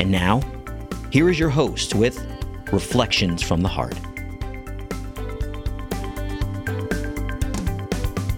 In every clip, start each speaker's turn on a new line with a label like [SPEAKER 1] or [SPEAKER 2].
[SPEAKER 1] And now, here is your host with Reflections from the Heart.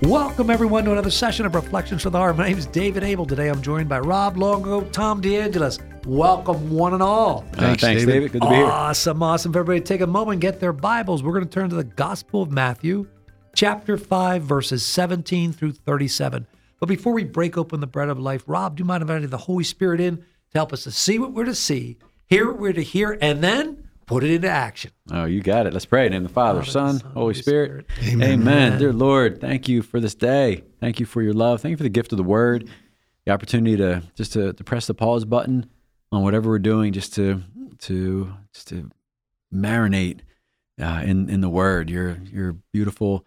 [SPEAKER 2] Welcome, everyone, to another session of Reflections from the Heart. My name is David Abel. Today I'm joined by Rob Longo, Tom DeAngelis. Welcome, one and all.
[SPEAKER 3] Uh, thanks, thanks David. David. Good to be here.
[SPEAKER 2] Awesome, awesome. For everybody take a moment get their Bibles. We're going to turn to the Gospel of Matthew, chapter 5, verses 17 through 37. But before we break open the bread of life, Rob, do you mind inviting the Holy Spirit in to help us to see what we're to see, hear what we're to hear, and then put it into action?
[SPEAKER 3] Oh, you got it. Let's pray. In the Father, Father Son, Son, Holy Spirit.
[SPEAKER 2] Spirit. Amen.
[SPEAKER 3] Amen. Dear Lord, thank you for this day. Thank you for your love. Thank you for the gift of the Word, the opportunity to just to, to press the pause button on whatever we're doing, just to to just to marinate uh, in in the Word. Your your beautiful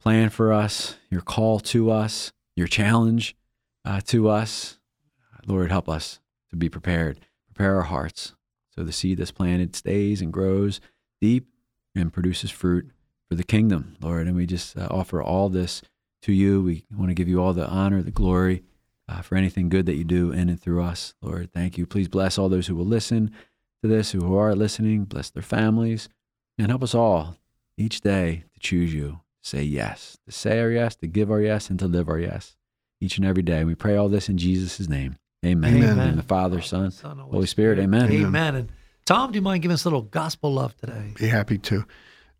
[SPEAKER 3] plan for us, your call to us your challenge uh, to us. Lord, help us to be prepared, prepare our hearts so the seed that's planted stays and grows deep and produces fruit for the kingdom, Lord. And we just uh, offer all this to you. We want to give you all the honor, the glory uh, for anything good that you do in and through us, Lord. Thank you. Please bless all those who will listen to this, who are listening, bless their families, and help us all each day to choose you say yes, to say our yes, to give our yes, and to live our yes each and every day. We pray all this in Jesus' name. Amen.
[SPEAKER 2] Amen.
[SPEAKER 3] And the Father, Son, Son Holy Spirit. Spirit. Amen.
[SPEAKER 2] Amen. And Tom, do you mind giving us a little gospel love today?
[SPEAKER 4] Be happy to.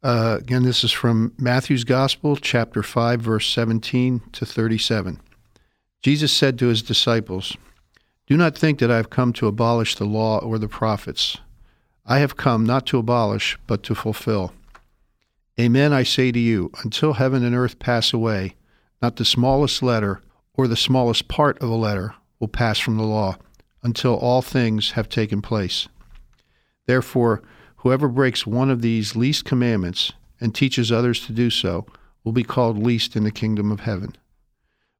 [SPEAKER 4] Uh, again, this is from Matthew's Gospel, chapter 5, verse 17 to 37. Jesus said to his disciples, Do not think that I have come to abolish the law or the prophets. I have come not to abolish, but to fulfill. Amen, I say to you, until heaven and earth pass away, not the smallest letter or the smallest part of a letter will pass from the law until all things have taken place. Therefore, whoever breaks one of these least commandments and teaches others to do so will be called least in the kingdom of heaven.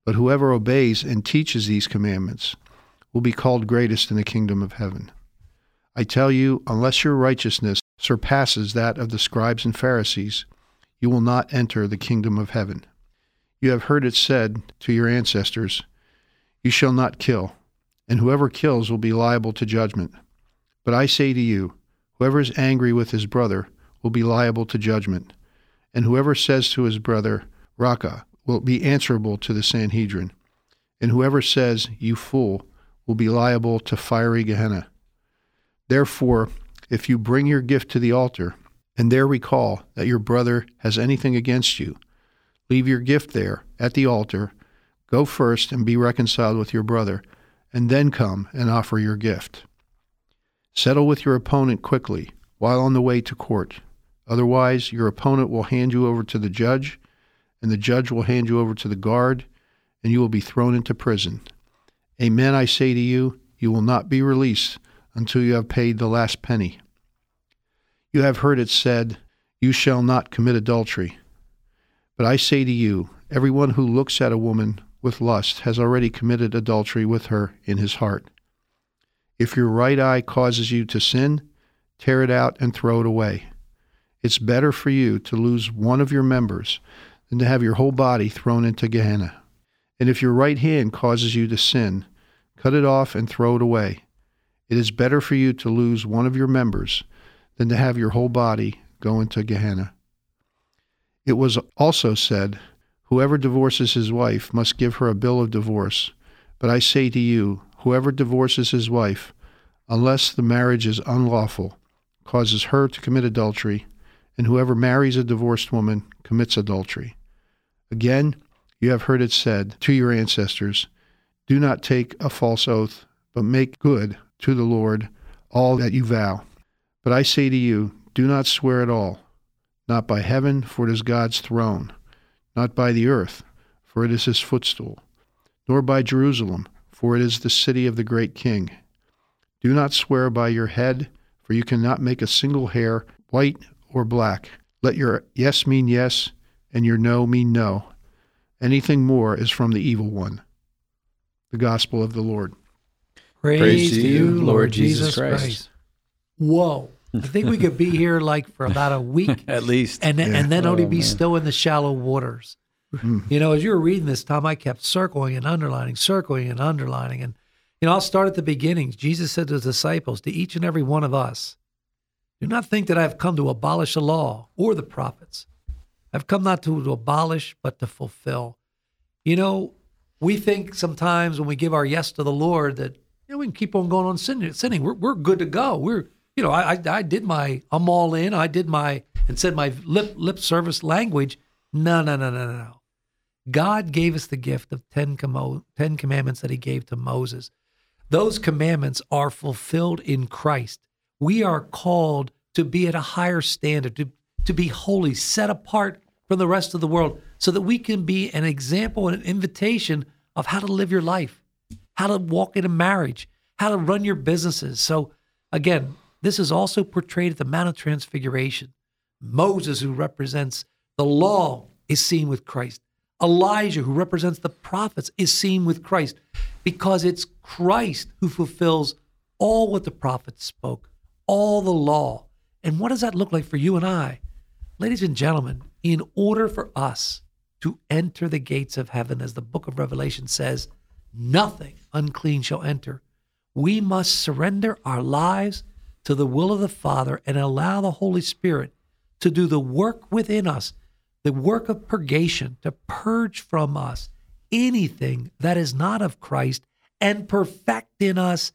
[SPEAKER 4] But whoever obeys and teaches these commandments will be called greatest in the kingdom of heaven. I tell you, unless your righteousness surpasses that of the scribes and Pharisees, you will not enter the kingdom of heaven. You have heard it said to your ancestors, You shall not kill, and whoever kills will be liable to judgment. But I say to you, whoever is angry with his brother will be liable to judgment, and whoever says to his brother, Raqa, will be answerable to the Sanhedrin, and whoever says, You fool, will be liable to fiery Gehenna. Therefore, if you bring your gift to the altar, and there recall that your brother has anything against you, leave your gift there at the altar, go first and be reconciled with your brother, and then come and offer your gift. Settle with your opponent quickly while on the way to court. Otherwise, your opponent will hand you over to the judge, and the judge will hand you over to the guard, and you will be thrown into prison. Amen, I say to you, you will not be released until you have paid the last penny. You have heard it said, You shall not commit adultery. But I say to you, everyone who looks at a woman with lust has already committed adultery with her in his heart. If your right eye causes you to sin, tear it out and throw it away. It's better for you to lose one of your members than to have your whole body thrown into Gehenna. And if your right hand causes you to sin, cut it off and throw it away. It is better for you to lose one of your members than to have your whole body go into Gehenna. It was also said, Whoever divorces his wife must give her a bill of divorce. But I say to you, whoever divorces his wife, unless the marriage is unlawful, causes her to commit adultery, and whoever marries a divorced woman commits adultery. Again, you have heard it said to your ancestors, Do not take a false oath, but make good to the Lord all that you vow. But I say to you, do not swear at all, not by heaven, for it is God's throne, not by the earth, for it is his footstool, nor by Jerusalem, for it is the city of the great king. Do not swear by your head, for you cannot make a single hair white or black. Let your yes mean yes, and your no mean no. Anything more is from the evil one. The Gospel of the Lord.
[SPEAKER 2] Praise,
[SPEAKER 3] Praise
[SPEAKER 2] to
[SPEAKER 3] to
[SPEAKER 2] you,
[SPEAKER 3] you,
[SPEAKER 2] Lord
[SPEAKER 3] Lord
[SPEAKER 2] Jesus
[SPEAKER 3] Jesus
[SPEAKER 2] Christ.
[SPEAKER 3] Christ.
[SPEAKER 2] Whoa. I think we could be here like for about a week
[SPEAKER 3] At least.
[SPEAKER 2] and then, and then only
[SPEAKER 3] Oh,
[SPEAKER 2] be
[SPEAKER 3] man.
[SPEAKER 2] still in the shallow waters.
[SPEAKER 4] Mm.
[SPEAKER 2] You know, as you were reading this, Tom, I kept circling and underlining, circling and underlining. And, you know, I'll start at the beginning. Jesus said to his disciples, to each and every one of us, do not think that I've come to abolish the law or the prophets. I've come not to, to abolish, but to fulfill. You know, we think sometimes when we give our yes to the Lord that, you know, we can keep on going on sinning. sinning. We're, we're good to go. We're, you know, I, I, I did my, I'm all in. I did my, and said my lip, lip service language. No, no, no, no, no. God gave us the gift of 10, commo- 10 commandments that he gave to Moses. Those commandments are fulfilled in Christ. We are called to be at a higher standard, to, to be holy, set apart from the rest of the world, so that we can be an example and an invitation of how to live your life, how to walk in a marriage, how to run your businesses. So, again, this is also portrayed at the Mount of Transfiguration. Moses, who represents the law, is seen with Christ. Elijah, who represents the prophets, is seen with Christ because it's Christ who fulfills all what the prophets spoke, all the law. And what does that look like for you and I? Ladies and gentlemen, in order for us to enter the gates of heaven, as the book of Revelation says, nothing unclean shall enter. We must surrender our lives to the will of the Father and allow the Holy Spirit to do the work within us, the work of purgation, to purge from us anything that is not of Christ and perfect in us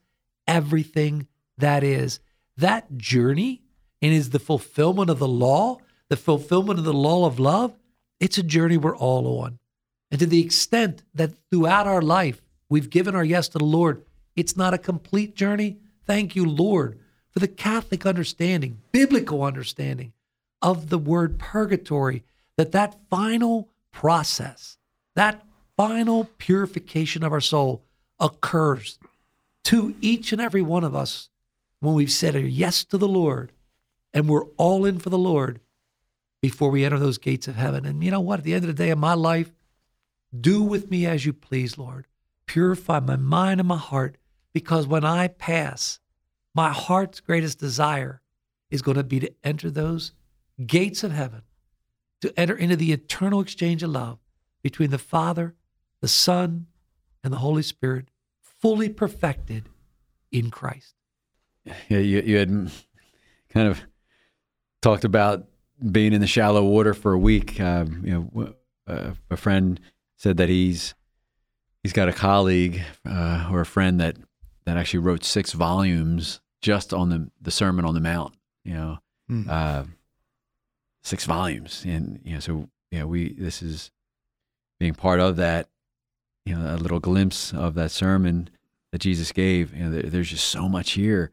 [SPEAKER 2] everything that is. That journey and is the fulfillment of the law, the fulfillment of the law of love. It's a journey we're all on. And to the extent that throughout our life we've given our yes to the Lord, it's not a complete journey. Thank you, Lord, for the Catholic understanding, biblical understanding of the word purgatory, that that final process, that final purification of our soul occurs to each and every one of us when we've said a yes to the Lord and we're all in for the Lord before we enter those gates of heaven. And you know what? At the end of the day of my life, do with me as you please, Lord. Purify my mind and my heart because when I pass, my heart's greatest desire is going to be to enter those gates of heaven, to enter into the eternal exchange of love between the Father, the Son, and the Holy Spirit, fully perfected in Christ.
[SPEAKER 3] Yeah, you, you had kind of talked about being in the shallow water for a week. Um, you know, uh, a friend said that he's he's got a colleague uh, or a friend that that actually wrote six volumes just on the the Sermon on the Mount. You know,
[SPEAKER 4] Hmm.
[SPEAKER 3] uh, six volumes, and you know, so you know, we this is being part of that. You know, a little glimpse of that sermon that Jesus gave. You know, there, there's just so much here.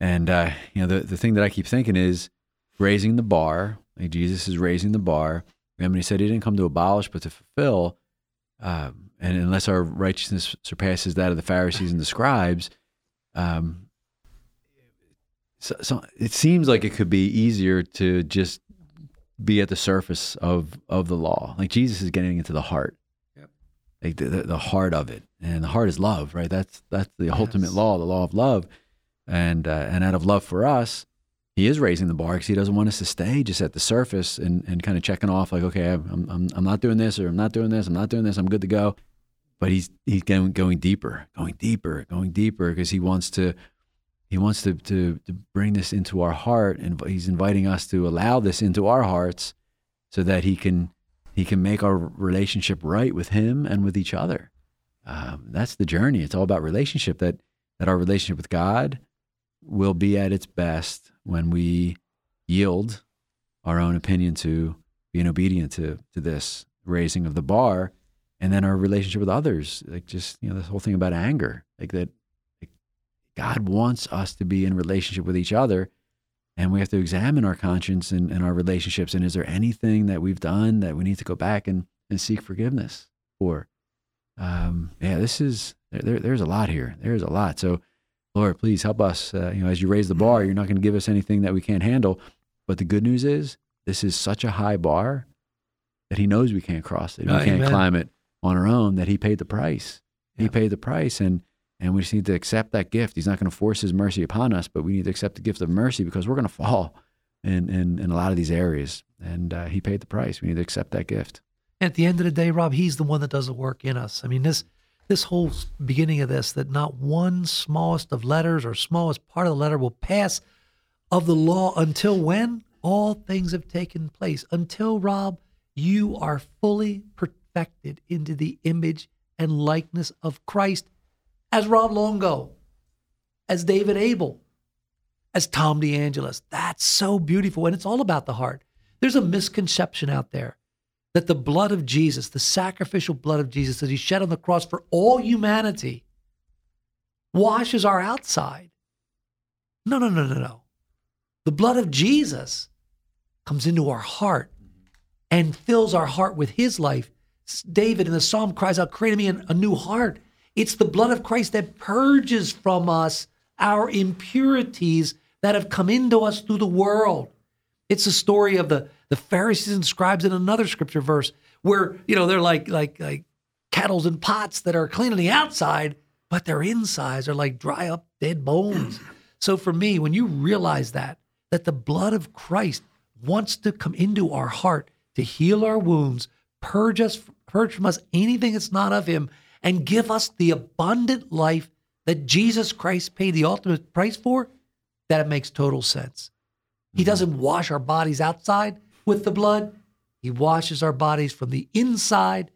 [SPEAKER 3] And uh, you know, the the thing that I keep thinking is raising the bar. Like Jesus is raising the bar. I mean, he said he didn't come to abolish, but to fulfill. Um, and unless our righteousness surpasses that of the Pharisees and the scribes, um, so, so it seems like it could be easier to just be at the surface of of the law. Like Jesus is getting into the heart,
[SPEAKER 2] Yep.
[SPEAKER 3] like the, the, the heart of it, and the heart is love, right? That's that's the ultimate law, the law of love, and uh, and out of love for us, he is raising the bar because he doesn't want us to stay just at the surface and, and kind of checking off like, okay, I'm, I'm I'm not doing this or I'm not doing this, I'm not doing this, I'm good to go. But he's he's going going deeper, going deeper, going deeper because he wants to he wants to, to to bring this into our heart and he's inviting us to allow this into our hearts so that he can he can make our relationship right with him and with each other. Um, that's the journey. It's all about relationship. That that our relationship with God will be at its best when we yield our own opinion to being obedient to to this raising of the bar, and then our relationship with others, like just you know this whole thing about anger, like that. God wants us to be in relationship with each other, and we have to examine our conscience and, and our relationships. And is there anything that we've done that we need to go back and, and seek forgiveness for? um, yeah, this is there, there's a lot here. There's a lot. So, Lord, please help us. Uh, you know, as you raise the bar, you're not going to give us anything that we can't handle. But the good news is, this is such a high bar that He knows we can't cross it. We
[SPEAKER 2] Amen.
[SPEAKER 3] can't climb it on our own. That He paid the price. He paid the price, and and we just need to accept that gift. He's not going to force His mercy upon us, but we need to accept the gift of mercy because we're going to fall in in, in a lot of these areas. And uh, He paid the price. We need to accept that gift.
[SPEAKER 2] And at the end of the day, Rob, he's the one that does the work in us. I mean, this this whole beginning of this, that not one smallest of letters or smallest part of the letter will pass of the law until when all things have taken place. Until Rob, you are fully perfected into the image and likeness of Christ, as Rob Longo, as David Abel, as Tom DeAngelis. That's so beautiful, and it's all about the heart. There's a misconception out there that the blood of Jesus, the sacrificial blood of Jesus that he shed on the cross for all humanity, washes our outside. No, no, no, no, no. The blood of Jesus comes into our heart and fills our heart with his life. David in the psalm cries out, Create me a new heart. It's the blood of Christ that purges from us our impurities that have come into us through the world. It's the story of the the Pharisees and scribes in another scripture verse where you know they're like like like kettles and pots that are clean on the outside, but their insides are like dry up dead bones. so for me, when you realize that that the blood of Christ wants to come into our heart to heal our wounds, purge us purge from us anything that's not of Him, and give us the abundant life that Jesus Christ paid the ultimate price for, that it makes total sense. He mm-hmm. doesn't wash our bodies outside with the blood. He washes our bodies from the inside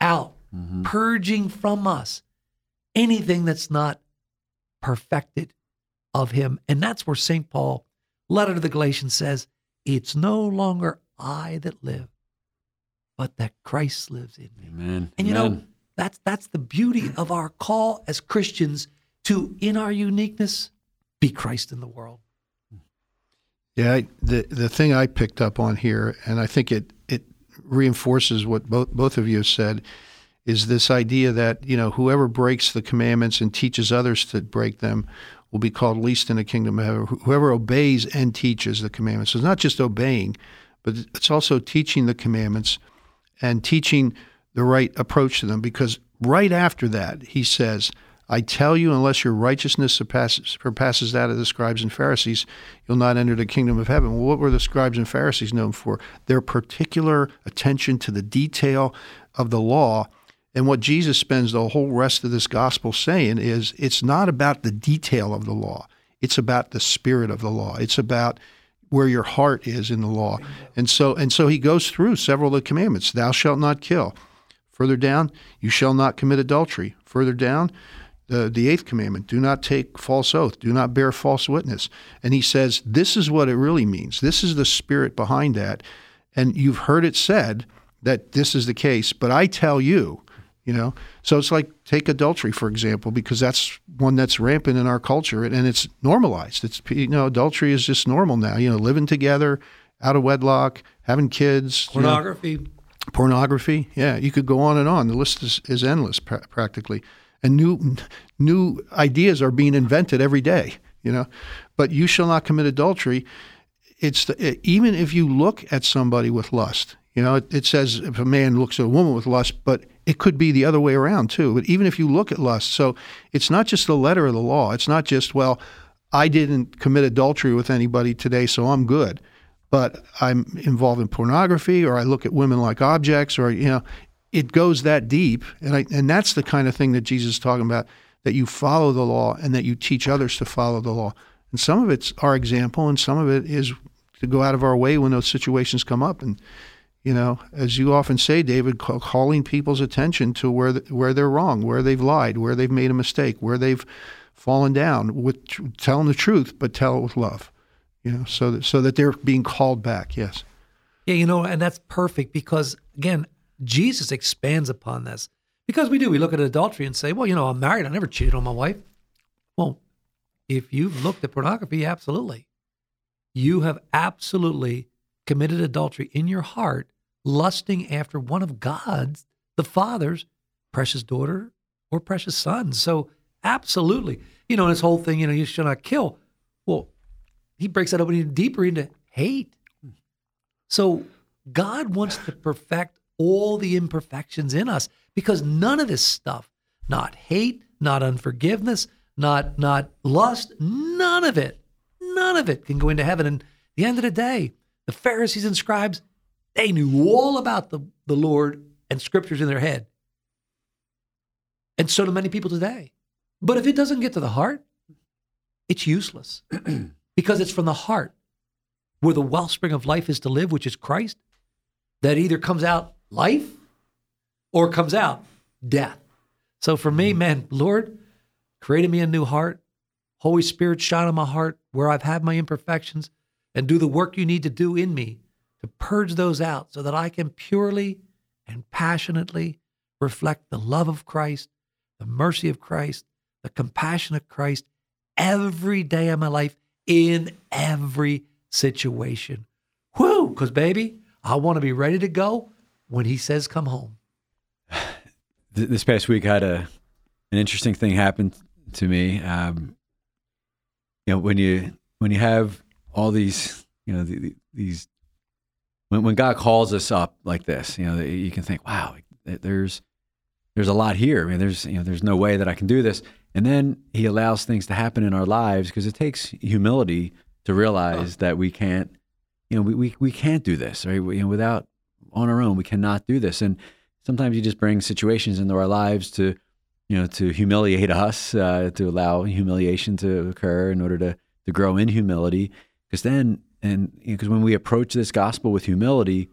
[SPEAKER 2] out, mm-hmm. purging from us anything that's not perfected of him. And that's where St. Paul, letter to the Galatians, says, It's no longer I that live, but that Christ lives in me.
[SPEAKER 3] Amen.
[SPEAKER 2] And you know,
[SPEAKER 3] Amen.
[SPEAKER 2] That's that's the beauty of our call as Christians to, in our uniqueness, be Christ in the world.
[SPEAKER 4] Yeah, the the thing I picked up on here, and I think it it reinforces what both both of you have said, is this idea that you know whoever breaks the commandments and teaches others to break them will be called least in the kingdom of heaven. Whoever obeys and teaches the commandments. So it's not just obeying, but it's also teaching the commandments and teaching the right approach to them. Because right after that, he says, I tell you, unless your righteousness surpasses, surpasses that of the scribes and Pharisees, you'll not enter the kingdom of heaven. Well, what were the scribes and Pharisees known for? Their particular attention to the detail of the law. And what Jesus spends the whole rest of this gospel saying is it's not about the detail of the law, it's about the spirit of the law. It's about where your heart is in the law. And so and so he goes through several of the commandments. Thou shalt not kill. Further down, you shall not commit adultery. Further down, the, the eighth commandment, do not take false oath, do not bear false witness. And he says, this is what it really means. This is the spirit behind that. And you've heard it said that this is the case, but I tell you, you know. So it's like take adultery for example, because that's one that's rampant in our culture, and it's normalized. It's you know adultery is just normal now. You know, living together, out of wedlock, having kids, you know,
[SPEAKER 2] Pornography.
[SPEAKER 4] Yeah, you could go on and on. The list is, is endless pra- practically, and new new ideas are being invented every day. You know, but you shall not commit adultery. It's the, even if you look at somebody with lust. You know, it, it says if a man looks at a woman with lust, but it could be the other way around too. But even if you look at lust, so it's not just the letter of the law. It's not just well, I didn't commit adultery with anybody today, so I'm good but I'm involved in pornography or I look at women like objects or you know it goes that deep. And I, and that's the kind of thing that Jesus is talking about that you follow the law and that you teach others to follow the law. And some of it's our example and some of it is to go out of our way when those situations come up. And you know as you often say David calling people's attention to where the, where they're wrong where they've lied where they've made a mistake where they've fallen down with tr- telling the truth but tell it with love you know, so that, so that they're being called back. Yes.
[SPEAKER 2] Yeah, you know, and that's perfect because again, Jesus expands upon this. Because we do, we look at adultery and say, well, you know, I'm married, I never cheated on my wife. Well, if you've looked at pornography, absolutely. You have absolutely committed adultery in your heart, lusting after one of God's, the Father's precious daughter or precious son. So, absolutely. You know, this whole thing, you know, you shall not kill. Well, he breaks that open even deeper into hate. So, God wants to perfect all the imperfections in us because none of this stuff, not hate, not unforgiveness, not not lust, none of it, none of it can go into heaven. And the end of the day, the Pharisees and scribes, they knew all about the, the Lord and scriptures in their head. And so do many people today. But if it doesn't get to the heart, it's useless because it's from the heart where the wellspring of life is to live, which is Christ, that either comes out life or comes out death. So for me, man, Lord, create me a new heart. Holy Spirit, shine on my heart where I've had my imperfections and do the work you need to do in me to purge those out so that I can purely and passionately reflect the love of Christ, the mercy of Christ, the compassion of Christ every day of my life in every situation. Whoo, because baby, I want to be ready to go when he says come home.
[SPEAKER 3] This past week I had a an interesting thing happen to me. Um, you know, when you when you have all these, you know, the, these when when God calls us up like this, you know, you can think, wow, there's there's a lot here. I mean, there's you know, there's no way that I can do this. And then He allows things to happen in our lives because it takes humility to realize that we can't, you know, we, we, we can't do this, right? We, you know, without on our own, we cannot do this. And sometimes you just bring situations into our lives to, you know, to humiliate us, uh, to allow humiliation to occur in order to to grow in humility. Because then, and because you know, when we approach this gospel with humility,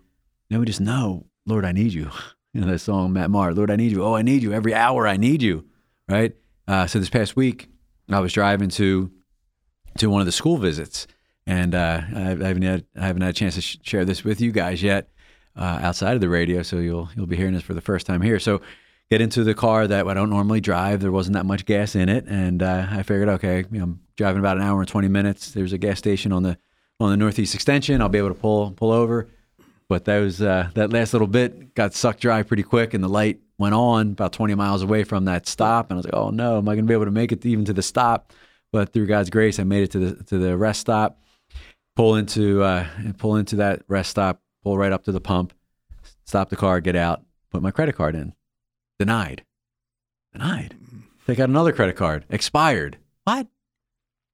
[SPEAKER 3] then we just know, Lord, I need you. You know that song, Matt Maher, Lord, I need you. Oh, I need you every hour. I need you, right? Uh, so this past week, I was driving to to one of the school visits, and uh, I, haven't had I haven't had a chance to sh- share this with you guys yet uh, outside of the radio. So you'll you'll be hearing this for the first time here. So get into the car that I don't normally drive. There wasn't that much gas in it, and uh, I figured, okay, you know, I'm driving about an hour and 20 minutes. There's a gas station on the on the northeast extension. I'll be able to pull pull over. But that was uh, that last little bit got sucked dry pretty quick, and the light went on about 20 miles away from that stop. And I was like, oh no, am I going to be able to make it even to the stop? But through God's grace, I made it to the to the rest stop. Pull into uh, pull into that rest stop. Pull right up to the pump. Stop the car. Get out. Put my credit card in. Denied. Denied. Take out another credit card. Expired. What?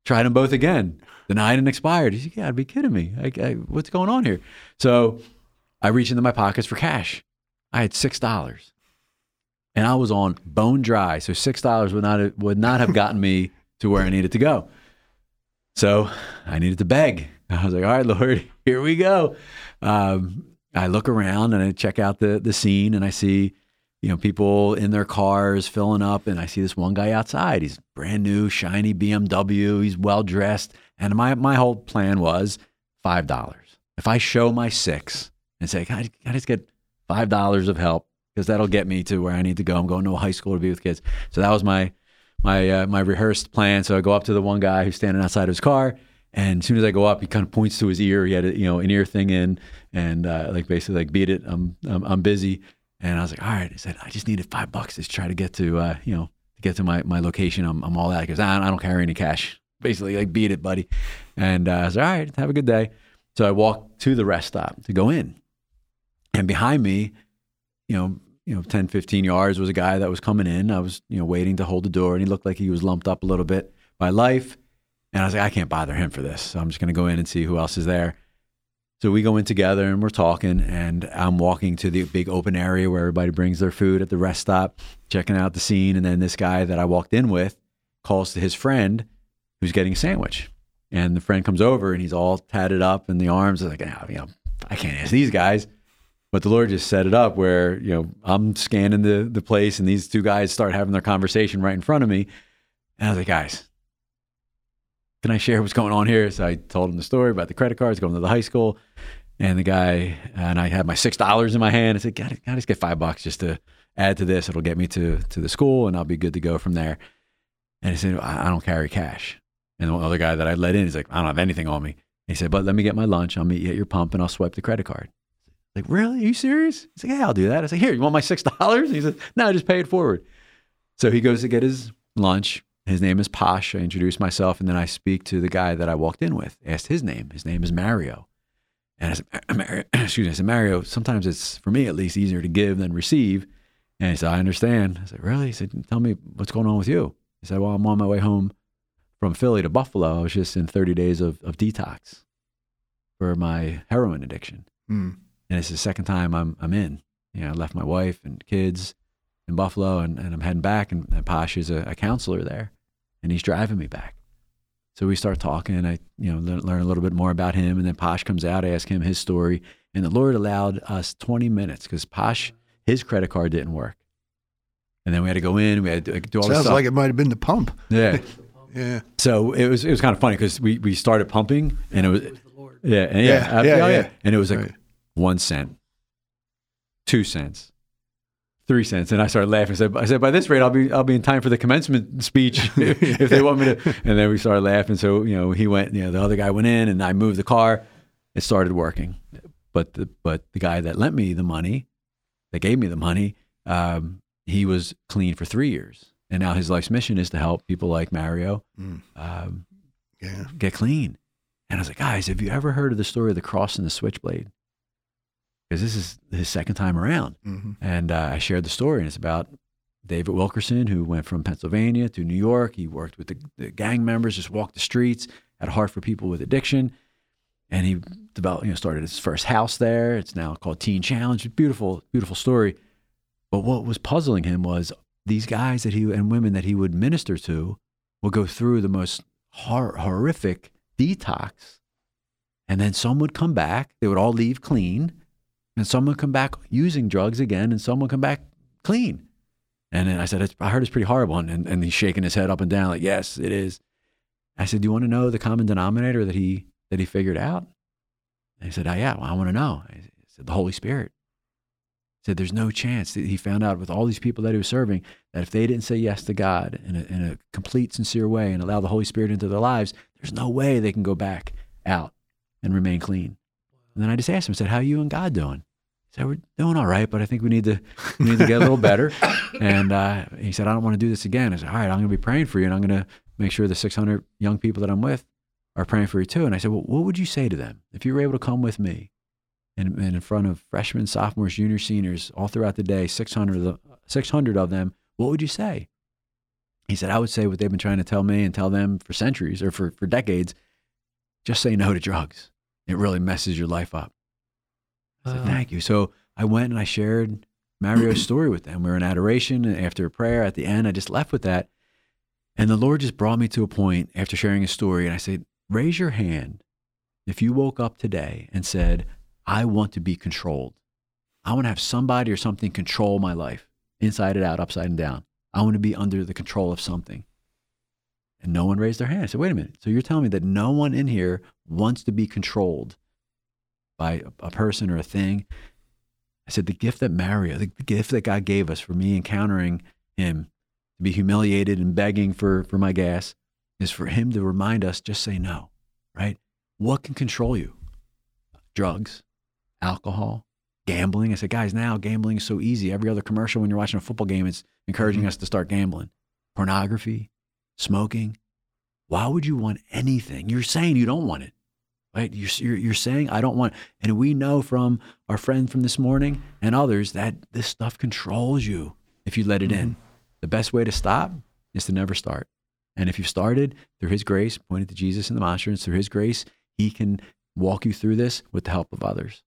[SPEAKER 3] Tried them both again. Denied and expired. You gotta be kidding me. I, I, what's going on here? So I reached into my pockets for cash. I had six dollars, and I was on bone dry. So six dollars would not have, would not have gotten me to where I needed to go. So I needed to beg. I was like, "All right, Lord, here we go." Um, I look around and I check out the the scene, and I see, you know, people in their cars filling up, and I see this one guy outside. He's brand new, shiny BMW. He's well dressed, and my my whole plan was five dollars. If I show my six, and say, I, I just get five dollars of help because that'll get me to where I need to go. I'm going to a high school to be with kids. So that was my my uh, my rehearsed plan. So I go up to the one guy who's standing outside of his car, and as soon as I go up, he kind of points to his ear. He had a, you know an ear thing in, and uh, like basically like beat it. I'm, I'm I'm busy, and I was like, all right. I said I just needed five bucks to try to get to uh, you know to get to my my location. I'm I'm all out because I, I don't carry any cash. Basically, like beat it, buddy. And uh, I was like, all right, have a good day. So I walked to the rest stop to go in. And behind me, you know, you know, 10, 15 yards was a guy that was coming in. I was, you know, waiting to hold the door and he looked like he was lumped up a little bit by life. And I was like, I can't bother him for this. So I'm just going to go in and see who else is there. So we go in together and we're talking, and I'm walking to the big open area where everybody brings their food at the rest stop, checking out the scene. And then this guy that I walked in with calls to his friend who's getting a sandwich. And the friend comes over and he's all tatted up in the arms. I was like, you know, I can't ask these guys. But the Lord just set it up where, you know, I'm scanning the, the place and these two guys start having their conversation right in front of me. And I was like, guys, can I share what's going on here? So I told him the story about the credit cards going to the high school. And the guy, and I had my $6 in my hand. I said, can I just get five bucks just to add to this? It'll get me to, to the school and I'll be good to go from there. And he said, I don't carry cash. And the other guy that I let in, he's like, I don't have anything on me. He said, but let me get my lunch. I'll meet you at your pump and I'll swipe the credit card. Like, really? Are you serious? He's like, yeah, I'll do that. I said, here, you want my six dollars? He said, no, just pay it forward. So he goes to get his lunch. His name is Posh. I introduce myself, and then I speak to the guy that I walked in with. Asked his name. His name is Mario. And I said, Mario, excuse me, I said, Mario, sometimes it's, for me at least, easier to give than receive. And he said, I understand. I said, really? He said, tell me what's going on with you. He said, well, I'm on my way home from Philly to Buffalo. I was just in 30 days of, of detox for my heroin addiction.
[SPEAKER 4] Mm.
[SPEAKER 3] And it's the second time I'm, I'm in. You know, I left my wife and kids in Buffalo and, and I'm heading back. And, and Posh is a, a counselor there and he's driving me back. So we start talking, and I, you know, learn, learn, a little bit more about him. And then Posh comes out, I ask him his story, and the Lord allowed us 20 minutes because Posh, his credit card didn't work, and then we had to go in, we had to do all this
[SPEAKER 4] Sounds
[SPEAKER 3] stuff.
[SPEAKER 4] like it might have been the pump.
[SPEAKER 3] yeah.
[SPEAKER 4] Yeah.
[SPEAKER 3] So it was it was kind of funny because we we started pumping, and it was
[SPEAKER 2] Praise the Lord.
[SPEAKER 3] yeah, and yeah,
[SPEAKER 4] Yeah, yeah,
[SPEAKER 3] oh,
[SPEAKER 4] yeah.
[SPEAKER 3] and it was like
[SPEAKER 4] Right.
[SPEAKER 3] One cent, two cents, three cents, and I started laughing. I said, I said, by this rate, I'll be I'll be in time for the commencement speech if they want me to. And then we started laughing. So you know, he went. You know, the other guy went in, and I moved the car. It started working, but the but the guy that lent me the money, that gave me the money, um, he was clean for three years, and now his life's mission is to help people like Mario
[SPEAKER 4] Mm.
[SPEAKER 3] um,
[SPEAKER 4] Yeah.
[SPEAKER 3] get clean. And I was like, guys, have you ever heard of the story of the cross and the switchblade? Because this is his second time around.
[SPEAKER 4] hmm
[SPEAKER 3] And uh, I shared the story, and it's about David Wilkerson, who went from Pennsylvania to New York. He worked with the, the gang members, just walked the streets, had a heart for people with addiction. And he developed, you know, started his first house there. It's now called Teen Challenge. Beautiful, beautiful story. But what was puzzling him was these guys that he and women that he would minister to would go through the most hor- horrific detox. And then some would come back, they would all leave clean, and some would come back using drugs again, and some would come back clean. And then I said, I heard it's pretty horrible. And, and, and he's shaking his head up and down, like, yes, it is. I said, do you want to know the common denominator that he, that he figured out? And he said, oh, yeah, well, I want to know. I said, the Holy Spirit. He said, there's no chance. That he found out with all these people that he was serving that if they didn't say yes to God in a, in a complete, sincere way and allow the Holy Spirit into their lives, there's no way they can go back out and remain clean. And then I just asked him, I said, how are you and God doing? He said, we're doing all right, but I think we need to, we need to get a little better. And uh, he said, I don't want to do this again. I said, all right, I'm going to be praying for you and I'm going to make sure the 600 young people that I'm with are praying for you too. And I said, well, what would you say to them if you were able to come with me and, and in front of freshmen, sophomores, juniors, seniors, all throughout the day, 600 of, them, 600 of them, what would you say? He said, I would say what they've been trying to tell me and tell them for centuries or for, for decades just say no to drugs. It really messes your life up. I said,
[SPEAKER 2] Wow.
[SPEAKER 3] thank you. So I went and I shared Mario's story with them. We were in adoration and after a prayer at the end, I just left with that. And the Lord just brought me to a point after sharing his story. And I said, raise your hand if you woke up today and said, I want to be controlled. I want to have somebody or something control my life, inside and out, upside and down. I want to be under the control of something. And no one raised their hand. I said, wait a minute. So you're telling me that no one in here wants to be controlled by a, a person or a thing? I said, the gift that Mario, the, the gift that God gave us for me encountering him, to be humiliated and begging for, for my gas, is for him to remind us just say no, right? What can control you? Drugs, alcohol, gambling. I said, guys, now gambling is so easy. Every other commercial when you're watching a football game, it's encouraging
[SPEAKER 4] Mhm.
[SPEAKER 3] us to start gambling. Pornography, smoking. Why would you want anything? You're saying you don't want it, right? You're, you're, you're saying, I don't want And we know from our friend from this morning and others that this stuff controls you if you let it in. Mm-hmm. The best way to stop is to never start. And if you've started through his grace, pointed to Jesus and the monstrance, through his grace, he can walk you through this with the help of others.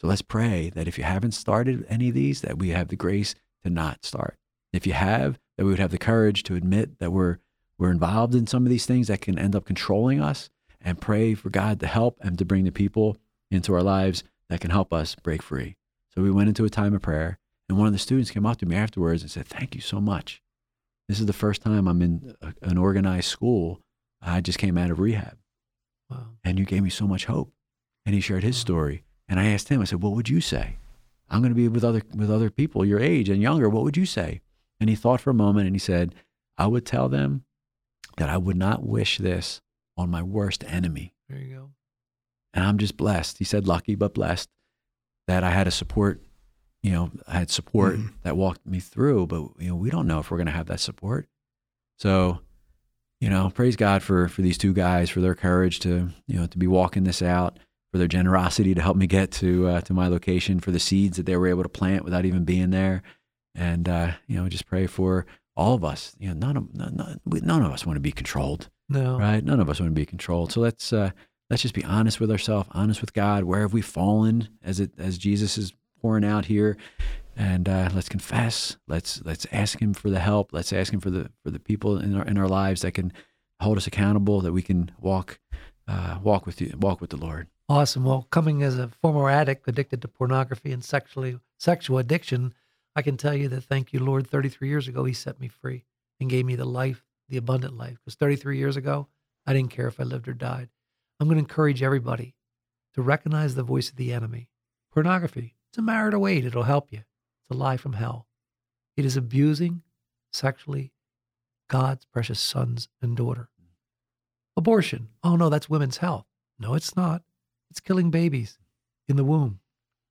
[SPEAKER 3] So let's pray that if you haven't started any of these, that we have the grace to not start. If you have, that we would have the courage to admit that we're we're involved in some of these things that can end up controlling us and pray for God to help and to bring the people into our lives that can help us break free. So we went into a time of prayer and one of the students came up to me afterwards and said, "Thank you so much. This is the first time I'm in a, an organized school. I just came out of rehab
[SPEAKER 2] Wow.
[SPEAKER 3] and you gave me so much hope. And he shared his story. And I asked him, I said, What would you say? I'm going to be with other, with other people your age and younger. What would you say? And he thought for a moment and he said, I would tell them that I would not wish this on my worst enemy.
[SPEAKER 2] There you go.
[SPEAKER 3] And I'm just blessed. He said lucky, but blessed that I had a support, you know, I had support that walked me through, but you know, we don't know if we're going to have that support. So, you know, praise God for for these two guys for their courage to, you know, to be walking this out, for their generosity to help me get to uh, to my location, for the seeds that they were able to plant without even being there, and uh, you know, just pray for all of us. You know, none of none, none of us want to be controlled,
[SPEAKER 2] No.
[SPEAKER 3] right? None of us want to be controlled. So let's uh, let's just be honest with ourselves, honest with God. Where have we fallen as it as Jesus is pouring out here? And uh, let's confess. Let's let's ask Him for the help. Let's ask Him for the for the people in our in our lives that can hold us accountable, that we can walk uh, walk with you, walk with the Lord.
[SPEAKER 2] Awesome. Well, coming as a former addict addicted to pornography and sexually sexual addiction, I can tell you that thank you, Lord. 33 years ago, He set me free and gave me the life, the abundant life. Because 33 years ago, I didn't care if I lived or died. I'm going to encourage everybody to recognize the voice of the enemy. Pornography, it's a merit of weight. It'll help you. It's a lie from hell. It is abusing sexually God's precious sons and daughter. Abortion, oh no, that's women's health. No, it's not. It's killing babies in the womb.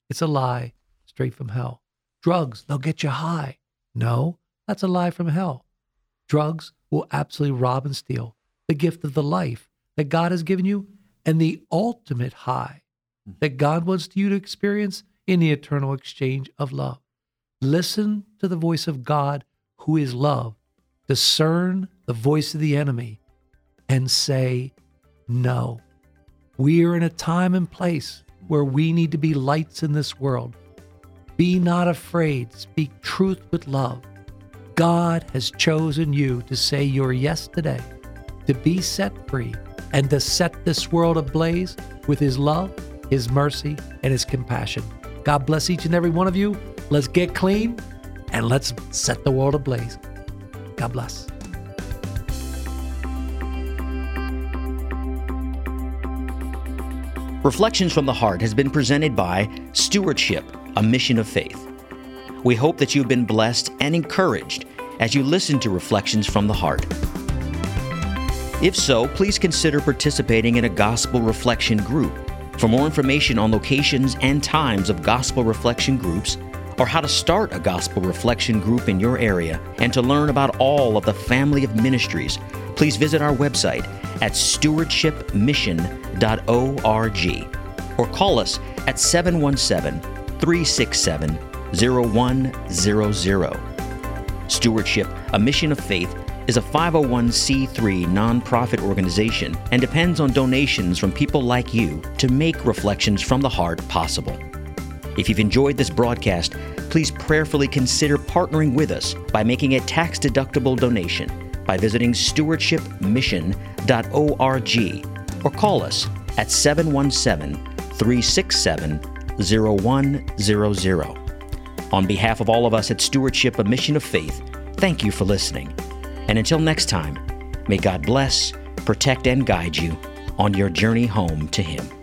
[SPEAKER 2] It's a lie straight from hell. Drugs, they'll get you high. No, that's a lie from hell. Drugs will absolutely rob and steal the gift of the life that God has given you and the ultimate high mm-hmm. that God wants you to experience in the eternal exchange of love. Listen to the voice of God, who is love. Discern the voice of the enemy and say no. We are in a time and place where we need to be lights in this world. Be not afraid. Speak truth with love. God has chosen you to say your yes today, to be set free, and to set this world ablaze with His love, His mercy, and His compassion. God bless each and every one of you. Let's get clean and let's set the world ablaze. God bless.
[SPEAKER 1] Reflections from the Heart has been presented by Stewardship, a mission of faith. We hope that you've been blessed and encouraged as you listen to Reflections from the Heart. If so, please consider participating in a gospel reflection group. For more information on locations and times of gospel reflection groups, or how to start a gospel reflection group in your area, and to learn about all of the family of ministries, please visit our website at stewardshipmission.org or call us at 717 367 0100. Stewardship, a mission of faith, is a 501c3 nonprofit organization and depends on donations from people like you to make Reflections from the Heart possible. If you've enjoyed this broadcast, please prayerfully consider partnering with us by making a tax deductible donation by visiting stewardshipmission.org or call us at 717 367 0100. On behalf of all of us at Stewardship, a mission of faith, thank you for listening. And until next time, may God bless, protect, and guide you on your journey home to Him.